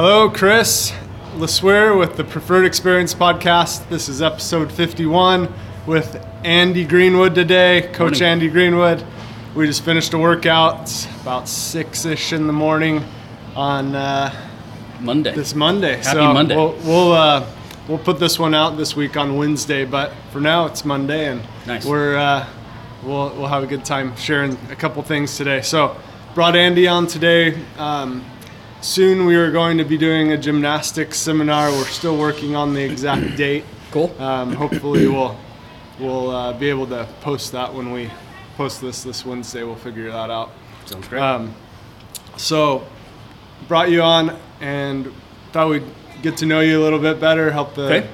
Hello, Chris LeSueur with the Preferred Experience Podcast. This is episode 51 with Andy Greenwood today, Coach Morning. Andy Greenwood. We just finished a workout. It's about six ish in the morning on uh, Monday. this Monday. Happy so Monday. We'll we'll, uh, we'll put this one out this week on Wednesday, but for now it's Monday, and Nice. we're uh, we'll we'll have a good time sharing a couple things today. So brought Andy on today. Um, soon we are going to be doing a gymnastics seminar. We're still working on the exact date. Cool. Um, hopefully we'll we'll uh, be able to post that when we post this this Wednesday. We'll figure that out. Sounds great. Um, so, brought you on and thought we'd get to know you a little bit better, help the Okay.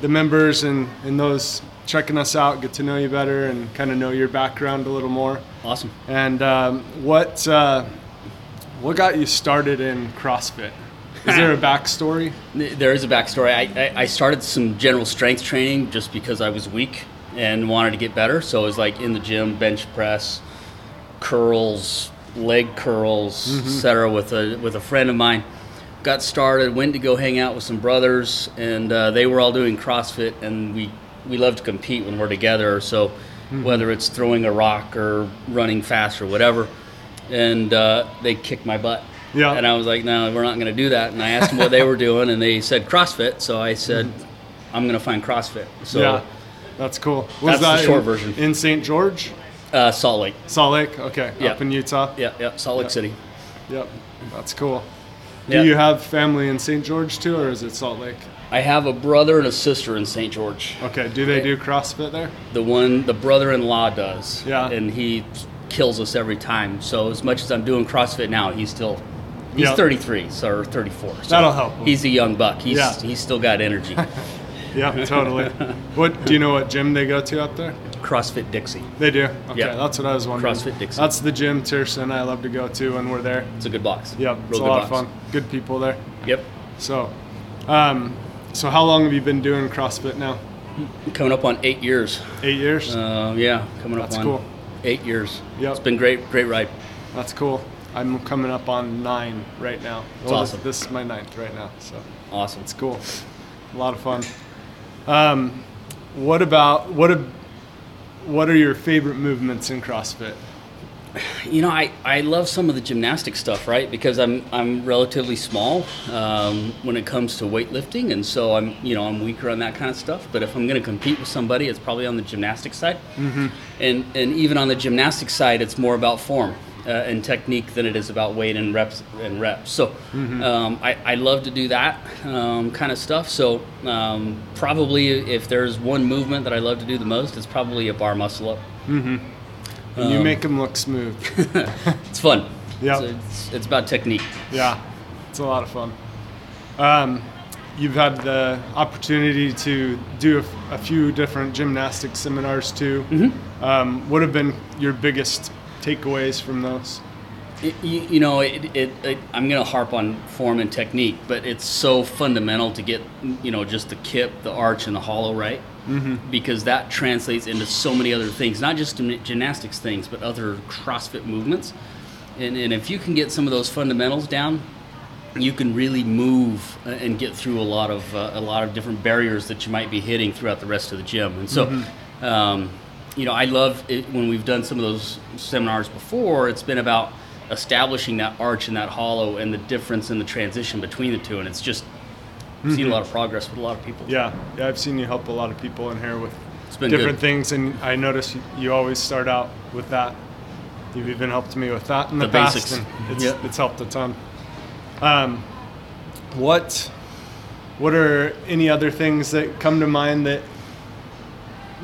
the members and, and those checking us out get to know you better and kind of know your background a little more. awesome. And um, what uh, what got you started in CrossFit? Is there a backstory? There is a backstory. I, I, I started some general strength training just because I was weak and wanted to get better. So it was like in the gym, bench press, curls, leg curls, etc. With a with a friend of mine. Got started, went to go hang out with some brothers, and uh, they were all doing CrossFit, and we we love to compete when we're together. So whether it's throwing a rock or running fast or whatever, and uh, they kicked my butt. Yeah. And I was like, no, we're not going to do that. And I asked them what they were doing, and they said CrossFit. So I said, I'm going to find CrossFit. So yeah, that's cool. Was That's the short in, version. in St. George, uh, Salt Lake. Salt Lake? Okay, Yeah. up in Utah. Yeah, yeah, Salt Lake Yeah. City. Yep, that's cool. Do Yeah. you have family in St. George too, or is it Salt Lake? I have a brother and a sister in St. George. Okay, do they do CrossFit there? The one, the brother-in-law does. Yeah. And he kills us every time. So as much as I'm doing CrossFit now, he's still. He's Yeah. 33 so, or 34. So That'll help him. He's a young buck. He's Yeah. he's still got energy. Yeah, totally. what do you know? What gym they go to out there? CrossFit Dixie. They do. Okay, Yeah. that's what I was wondering. CrossFit Dixie. That's the gym Tirsa and I love to go to when we're there. It's a good box. Yep, Real it's a good lot box. of fun. Good people there. Yep. So, um, so how long have you been doing CrossFit now? Coming up on eight years. Eight years. Uh, yeah, coming up That's on cool. Eight years. Yep. It's been great, great ride. That's cool. I'm coming up on nine right now. That's Well, awesome. This, this is my ninth right now, so Awesome. it's cool. A lot of fun. Um, what about what? A, what are your favorite movements in CrossFit? You know, I, I love some of the gymnastic stuff, right? Because I'm I'm relatively small um, when it comes to weightlifting, and so I'm you know I'm weaker on that kind of stuff. But if I'm going to compete with somebody, it's probably on the gymnastic side, mm-hmm. and and even on the gymnastic side, it's more about form uh, and technique than it is about weight and reps and reps. So um, I, I love to do that um, kind of stuff. So um, probably if there's one movement that I love to do the most, it's probably a bar muscle up. And you Um, make them look smooth. It's fun. Yep. It's, it's, it's about technique. yeah, it's a lot of fun. Um, you've had the opportunity to do a few different gymnastic seminars too. Mm-hmm. Um, what have been your biggest takeaways from those? It, you, you know, it, it, it, I'm going to harp on form and technique, but it's so fundamental to get, you know, just the kip, the arch, and the hollow right. Mm-hmm. Because that translates into so many other things, not just gymnastics things, but other CrossFit movements. And, and if you can get some of those fundamentals down, you can really move uh, and get through a lot of uh, a lot of different barriers that you might be hitting throughout the rest of the gym. And so, um, you know, I love it when we've done some of those seminars before. It's been about establishing that arch and that hollow and the difference in the transition between the two. And it's just I've seen a lot of progress with a lot of people. Yeah, yeah, I've seen you help a lot of people in here with different good. things, and I notice you, you always start out with that. You've even helped me with that in the, The past, basics. and it's, Yep. it's helped a ton. Um, what what are any other things that come to mind that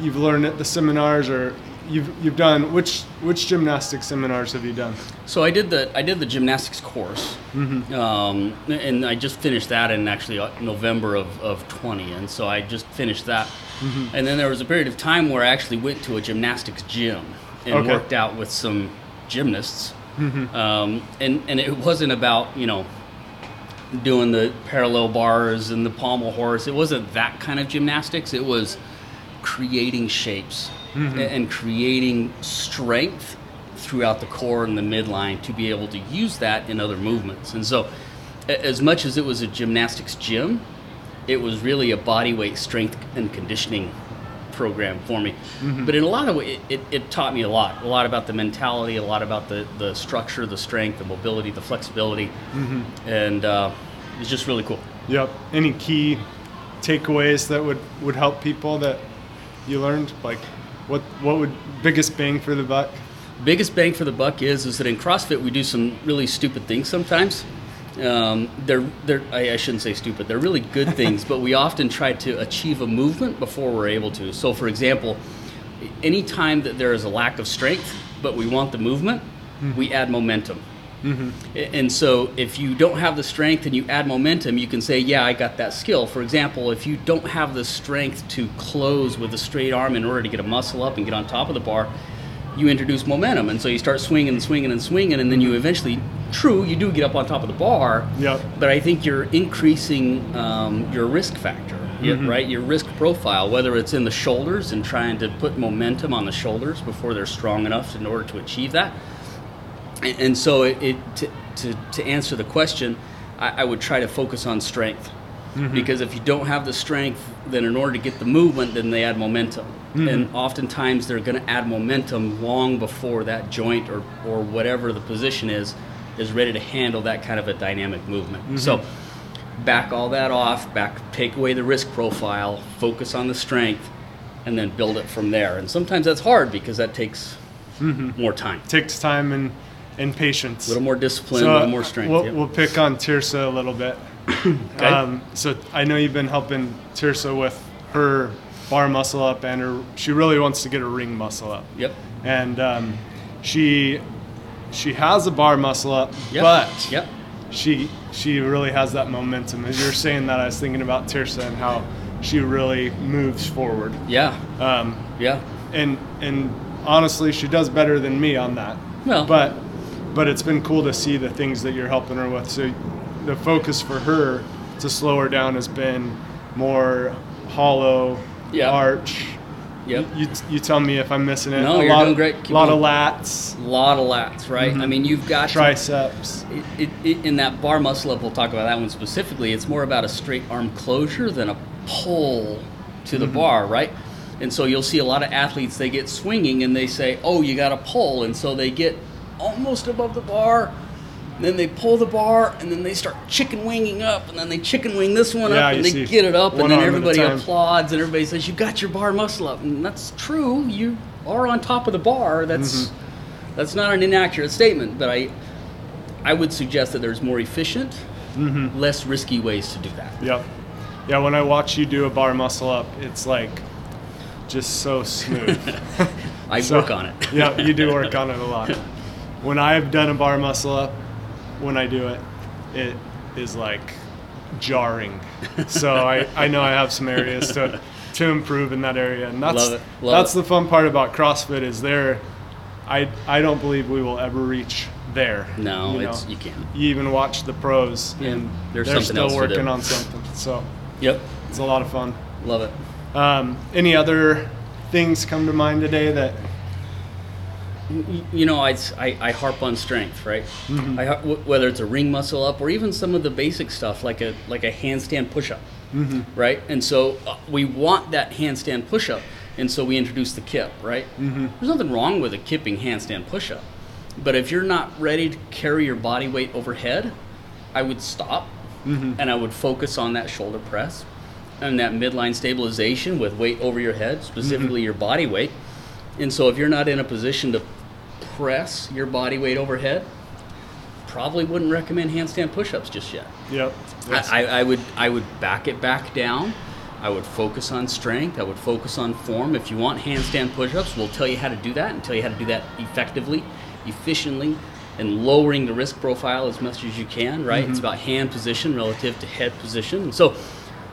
you've learned at the seminars, or you've you've done? Which which gymnastic seminars have you done? So I did the I did the gymnastics course, um, and I just finished that in actually uh, November of, of 20, and so I just finished that. And then there was a period of time where I actually went to a gymnastics gym and Okay. worked out with some gymnasts, um, and and it wasn't about you know doing the parallel bars and the pommel horse. It wasn't that kind of gymnastics. It was creating shapes Mm-hmm. and creating strength throughout the core and the midline to be able to use that in other movements. And so as much as it was a gymnastics gym, it was really a body weight strength and conditioning program for me. But in a lot of ways, it, it, it taught me a lot. A lot about the mentality, a lot about the, the structure, the strength, the mobility, the flexibility. And uh, it's just really cool. Yep. Any key takeaways that would would help people that you learned? Like, what what would biggest bang for the buck? biggest bang for the buck is is that in CrossFit we do some really stupid things sometimes. Um, they're they're I, I shouldn't say stupid. They're really good things, but we often try to achieve a movement before we're able to. So, for example, any time that there is a lack of strength, but we want the movement, we add momentum. A- And so, if you don't have the strength and you add momentum, you can say, Yeah, I got that skill. For example, if you don't have the strength to close with a straight arm in order to get a muscle up and get on top of the bar, you introduce momentum. And so you start swinging and swinging and swinging, and then you eventually, true, you do get up on top of the bar, Yep. but I think you're increasing um, your risk factor, yeah, right? Your risk profile, whether it's in the shoulders and trying to put momentum on the shoulders before they're strong enough in order to achieve that. And, so, it, it to, to, to answer the question, I, I would try to focus on strength. Mm-hmm. Because if you don't have the strength, then in order to get the movement, then they add momentum. Mm-hmm. And oftentimes they're going to add momentum long before that joint or, or whatever the position is is ready to handle that kind of a dynamic movement. Mm-hmm. So back all that off, back take away the risk profile, focus on the strength, and then build it from there. And sometimes that's hard because that takes more time. Takes time and and patience. A little more discipline, So, a little more strength. We'll, yep. we'll pick on Tirsa a little bit. Okay. Um, so I know you've been helping Tirsa with her bar muscle up, and her she really wants to get her ring muscle up. yep. And um, she she has a bar muscle up, Yep. but yep. she she really has that momentum. As you're saying that, I was thinking about Tirsa and how she really moves forward. Yeah. Um, Yeah. and and honestly, she does better than me on that. Well. but but it's been cool to see the things that you're helping her with. So the focus for her to slow her down has been more hollow Yeah. arch. Yep. You, you tell me if I'm missing it. No, a you're lot, doing great. A Keep lot of lats, A lot of lats, right? Mm-hmm. I mean, you've got to- triceps. it, it, in that bar muscle up, we'll talk about that one specifically. It's more about a straight arm closure than a pull to the mm-hmm. bar, right? And so you'll see a lot of athletes they get swinging and they say, "Oh, you got to pull," and so they get almost above the bar. Then they pull the bar and then they start chicken winging up and then they chicken wing this one Yeah, up and they get it up and then arm at a everybody applauds and everybody says you got your bar muscle up and that's true you are on top of the bar that's Mm-hmm. that's not an inaccurate statement but I I would suggest that there's more efficient, Mm-hmm. less risky ways to do that. Yep. Yeah, when I watch you do a bar muscle up, it's like just so smooth. I So- work on it. yeah, you do work on it a lot. When I've done a bar muscle up, when I do it, it is like jarring. So I, I know I have some areas to to improve in that area, and that's Love it, love that's it. the fun part about CrossFit is there. I I don't believe we will ever reach there. No, you it's know? you can't. You even watch the pros, Yeah, and there's they're still working on something. So Yep, it's a lot of fun. love it. Um, any other things come to mind today that You know, I, I, I harp on strength, right? Mm-hmm. I, whether it's a ring muscle up or even some of the basic stuff like a like a handstand push up, Mm-hmm. right? And so uh, we want that handstand push up, and so we introduce the kip, right? Mm-hmm. There's nothing wrong with a kipping handstand push up, but if you're not ready to carry your body weight overhead, I would stop Mm-hmm. and I would focus on that shoulder press and that midline stabilization with weight over your head, specifically your body weight. And so if you're not in a position to press your body weight overhead, probably wouldn't recommend handstand push-ups just yet. Yep. I, I, would I would back it back down. I would focus on strength. I would focus on form. If you want handstand push-ups, we'll tell you how to do that and tell you how to do that effectively, efficiently, and lowering the risk profile as much as you can. Right? It's mm-hmm. about hand position relative to head position. And so,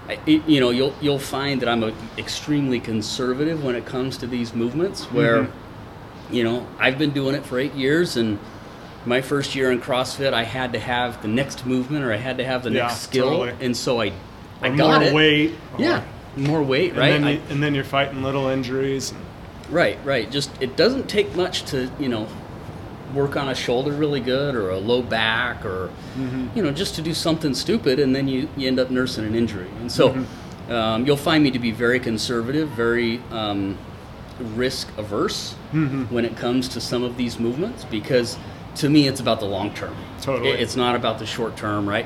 I- you know, you'll you'll find that I'm a, extremely conservative when it comes to these movements. Where, mm-hmm. You know, I've been doing it for eight years and. My first year in CrossFit, I had to have the next movement, or I had to have the Yeah, next skill, totally. and so I, I Or got more it. weight. Yeah, more weight, And right? then, I- you, and then you're fighting little injuries. right, right. Just it doesn't take much to you know work on a shoulder really good or a low back or you know just to do something stupid and then you, you end up nursing an injury and so um, you'll find me to be very conservative very um, risk averse when it comes to some of these movements because to me it's about the long term Totally. It- it's not about the short term right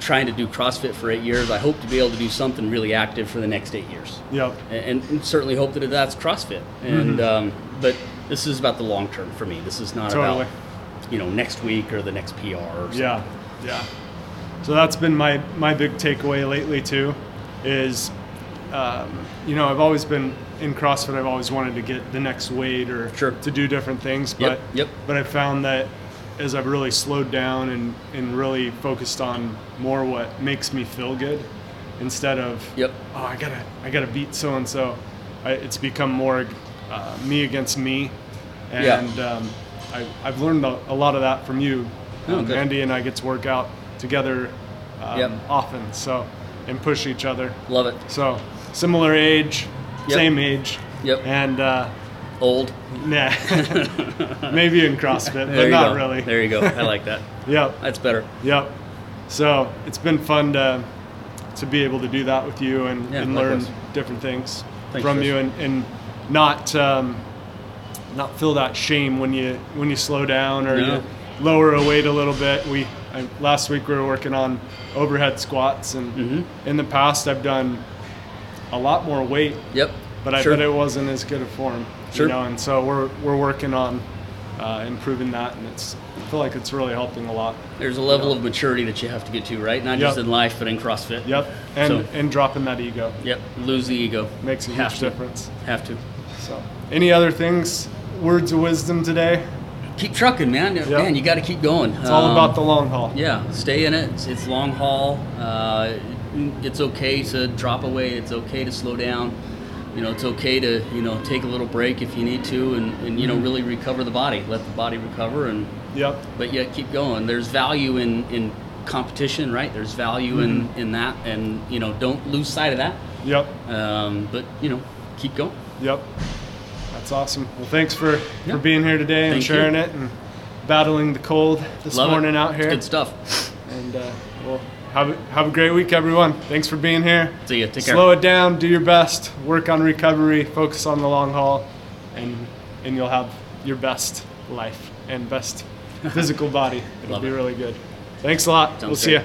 trying to do crossfit for eight years i hope to be able to do something really active for the next eight years Yep. and, and certainly hope that that's CrossFit. And um, but this is about the long term for me. This is not Totally. about you know next week or the next PR. Or something. Yeah, yeah. So that's been my my big takeaway lately too, is, um, you know, I've always been in CrossFit. I've always wanted to get the next weight or Sure. to do different things. But yep. but I found that as I've really slowed down and and really focused on more what makes me feel good, instead of Yep. oh I gotta I gotta beat so and so, it's become more uh, me against me, Yeah. and um, I, I've learned a, a lot of that from you. Oh, Um. Andy and I get to work out together um, Yep. often, so and push each other. Love it. So similar age, Yep. same age, Yep. and uh, Old. nah, maybe in CrossFit, but not go. really. There you go. I like that. Yep, That's better. yep. So it's been fun to to be able to do that with you and, Yeah, and learn different things Thanks, from Chris. you and, and not um, not feel that shame when you when you slow down or No. you lower a weight a little bit. We I, last week we were working on overhead squats and Mhm. in the past I've done a lot more weight, Yep. but I Sure. bet it wasn't as good a form. Sure. You know, and so we're we're working on uh, improving that, and it's I feel like it's really helping a lot. There's a level of maturity that you have to get to, right? Not Yep. just in life, but in CrossFit. Yep, and So- and dropping that ego Yep. Lose the ego. makes a Have huge to. difference. Have to. So, any other things, words of wisdom today? Keep trucking, man. Man, you got to keep going. It's all about the long haul. Yeah, stay in it. It's, it's long haul. Uh, it's okay to drop away. It's okay to slow down. You know, it's okay to you know take a little break if you need to, and, and you know really recover the body. Let the body recover, and Yep. but yet keep going. There's value in in competition, right? There's value in in that, and you know don't lose sight of that. Yep. Um, but you know, keep going. Yep. That's awesome. Well, thanks for, Yeah. for being here today and Thank sharing you. it and battling the cold this Love morning it. out It's here. good stuff. And uh, well, have a, have a great week, everyone. Thanks for being here. See ya. Take care. Slow it down. Do your best. Work on recovery. Focus on the long haul, and and you'll have your best life and best physical body. It'll Love be it. really good. Thanks a lot. Sounds we'll see you.